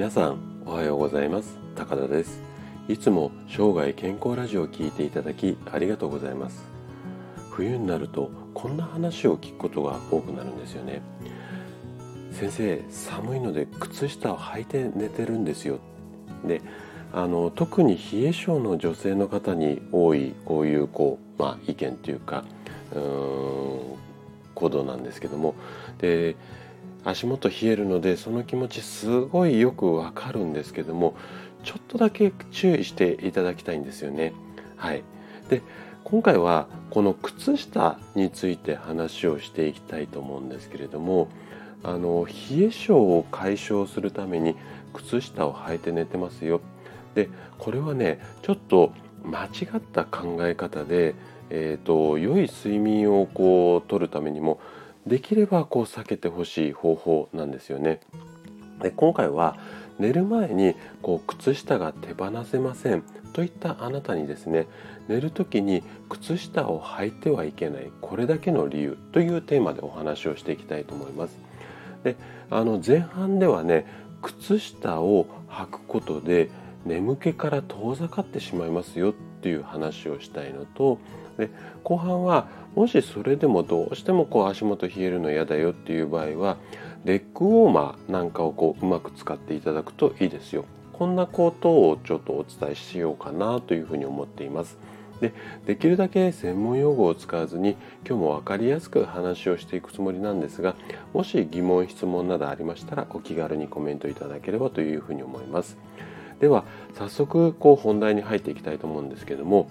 皆さんおはようございます。高田です。いつも生涯健康ラジオを聞いていただきありがとうございます。冬になるとこんな話を聞くことが多くなるんですよね。先生寒いので靴下を履いて寝てるんですよ。であの特に冷え性の女性の方に多いこういうこう、まあ、意見というかうーん行動なんですけども。で足元冷えるのでその気持ちすごいよくわかるんですけどもちょっとだけ注意していただきたいんですよね。はい、で今回はこの靴下について話をしていきたいと思うんですけれどもあの冷え性を解消するために靴下を履いて寝てますよ。でこれはねちょっと間違った考え方で、えーと、良い睡眠をこう取るためにもできればこう避けてほしい方法なんですよね。で今回は寝る前にこう靴下が手放せませんといったあなたにですね寝る時に靴下を履いてはいけないこれだけの理由というテーマでお話をしていきたいと思います。であの前半ではね靴下を履くことで眠気から遠ざかってしまいますよっていう話をしたいのとで後半はもしそれでもどうしてもこう足元冷えるの嫌だよっていう場合はレッグウォーマーなんかをこううまく使っていただくといいですよ。こんなことをちょっとお伝えしようかなというふうに思っています。でできるだけ専門用語を使わずに今日も分かりやすく話をしていくつもりなんですがもし疑問質問などありましたらお気軽にコメントいただければというふうに思います。では早速こう本題に入っていきたいと思うんですけども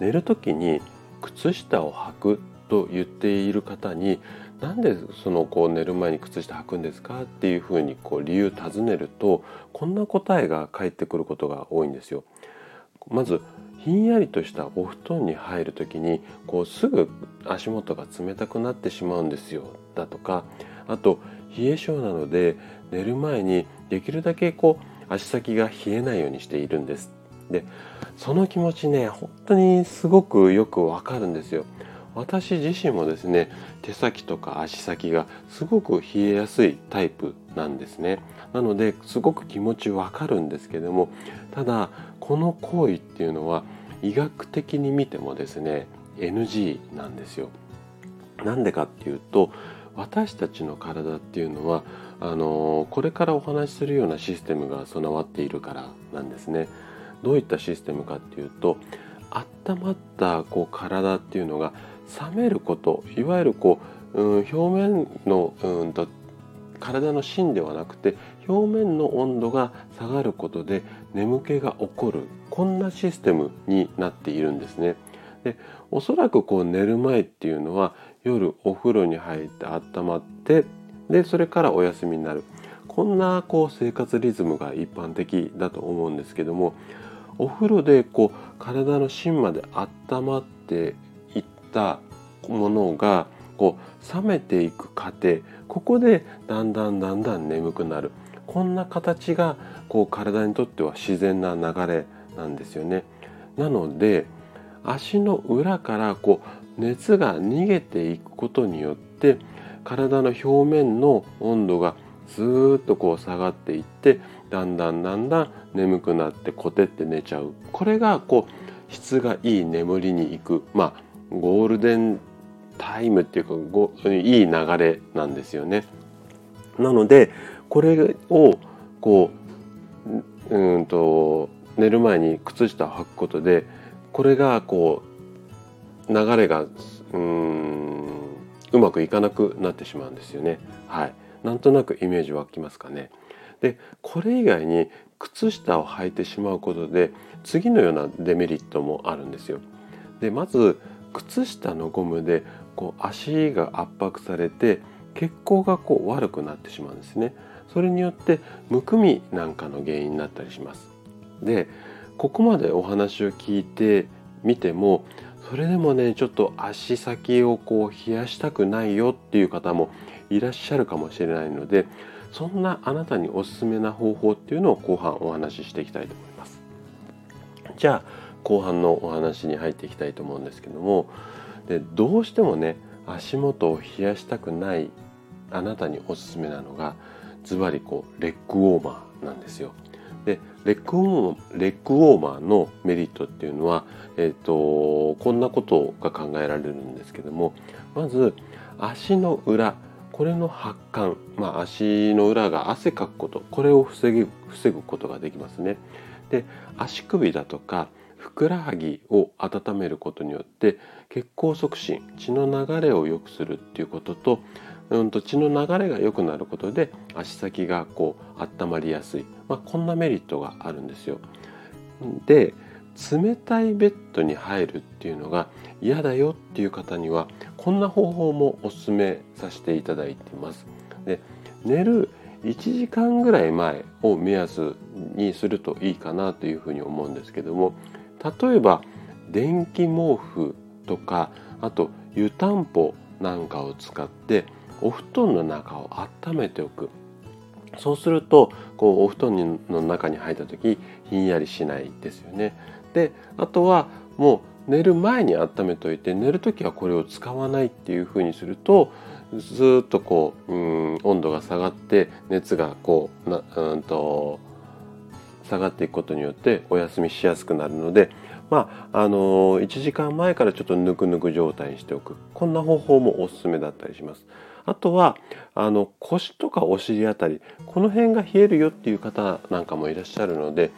寝る時に靴下を履くと言っている方になんでそのこう寝る前に靴下履くんですかっていうふうにこう理由尋ねるとこんな答えが返ってくることが多いんですよ。まずひんやりとしたお布団に入る時にこうすぐ足元が冷たくなってしまうんですよだとかあと冷え性なので寝る前にできるだけこう足先が冷えないようにしているんです。でその気持ちね本当にすごくよくわかるんですよ。私自身もですね手先とか足先がすごく冷えやすいタイプなんですね。なのですごく気持ちわかるんですけどもただこの行為っていうのは医学的に見てもですね NG なんですよ。なんでかっていうと私たちの体っていうのはあのこれからお話しするようなシステムが備わっているからなんですね。どういったシステムかっていうと温まったこう体っていうのが冷めることいわゆるこう、うん、表面のうんと体の芯ではなくて表面の温度が下がることで眠気が起こるこんなシステムになっているんですね。でおそらくこう寝る前っていうのは夜お風呂に入って温まってでそれからお休みになる。こんなこう生活リズムが一般的だと思うんですけどもお風呂でこう体の芯まで温まっていったものがこう冷めていく過程。ここでだんだんだんだん眠くなる。こんな形がこう体にとっては自然な流れなんですよね。なので足の裏からこう熱が逃げていくことによって体の表面の温度がずっとこう下がっていってだんだんだんだん眠くなってコテって寝ちゃうこれがこう質がいい眠りに行くまあゴールデンタイムっていうかごいい流れなんですよね。なのでこれをこううんと寝る前に靴下を履くことでこれがこう流れがうんうまくいかなくなってしまうんですよね。はい、なんとなくイメージ湧きますかね。でこれ以外に靴下を履いてしまうことで次のようなデメリットもあるんですよ。でまず靴下のゴムでこう足が圧迫されて血行がこう悪くなってしまうんですね。それによってむくみなんかの原因になったりします。でここまでお話を聞いてみてもそれでもねちょっと足先をこう冷やしたくないよっていう方もいらっしゃるかもしれないのでそんなあなたにおすすめな方法っていうのを後半お話ししていきたいと思います。じゃあ後半のお話に入っていきたいと思うんですけどもでどうしてもね足元を冷やしたくないあなたにおすすめなのがズバリこうレッグウォーマーなんですよ。レッグウォーマーのメリットっていうのは、えーと、こんなことが考えられるんですけどもまず足の裏これの発汗、まあ、足の裏が汗かくことこれを防ぐ防ぐことができますね。で足首だとかふくらはぎを温めることによって血行促進血の流れを良くするっていうことと,、うん、と血の流れが良くなることで足先がこう温まりやすい、まあ、こんなメリットがあるんですよ。で冷たいベッドに入るっていうのが嫌だよっていう方にはこんな方法もおすすめさせていただいています。で寝る1時間ぐらい前を目安にするといいかなというふうに思うんですけども例えば電気毛布とかあと湯たんぽなんかを使ってお布団の中を温めておくそうするとこうお布団の中に入った時ひんやりしないですよね。であとはもう寝る前に温めといて寝る時はこれを使わないっていうふうにするとずっとこううん温度が下がって熱がこうなうんと下がっていくことによってお休みしやすくなるのでまああの1時間前からちょっとぬくぬく状態にしておくこんな方法もおすすめだったりします。あとはあの腰とかお尻あたりこの辺が冷えるよっていう方なんかもいらっしゃるので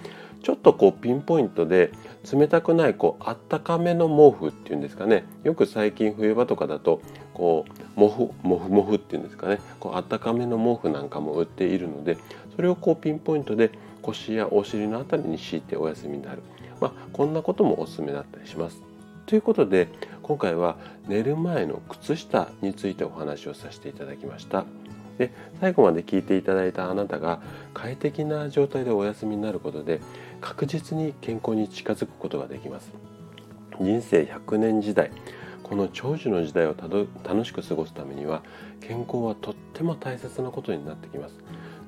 ちょっとこうピンポイントで冷たくないこうあったかめの毛布っていうんですかね。よく最近冬場とかだとこうモフモフモフっていうんですかね。こうあったかめの毛布なんかも売っているのでそれをこうピンポイントで腰やお尻のあたりに敷いてお休みになる、まあ、こんなこともおすすめだったりします。ということで今回は寝る前の靴下についてお話をさせていただきました。で最後まで聞いていただいたあなたが快適な状態でお休みになることで確実に健康に近づくことができます。人生100年時代この長寿の時代を楽しく過ごすためには健康はとっても大切なことになってきます。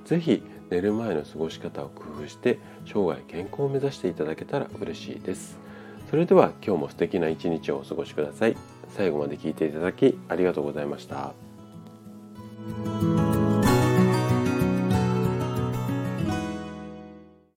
是非寝る前の過ごし方を工夫して生涯健康を目指していただけたら嬉しいです。それでは今日も素敵な一日をお過ごしください。最後まで聞いていただきありがとうございました。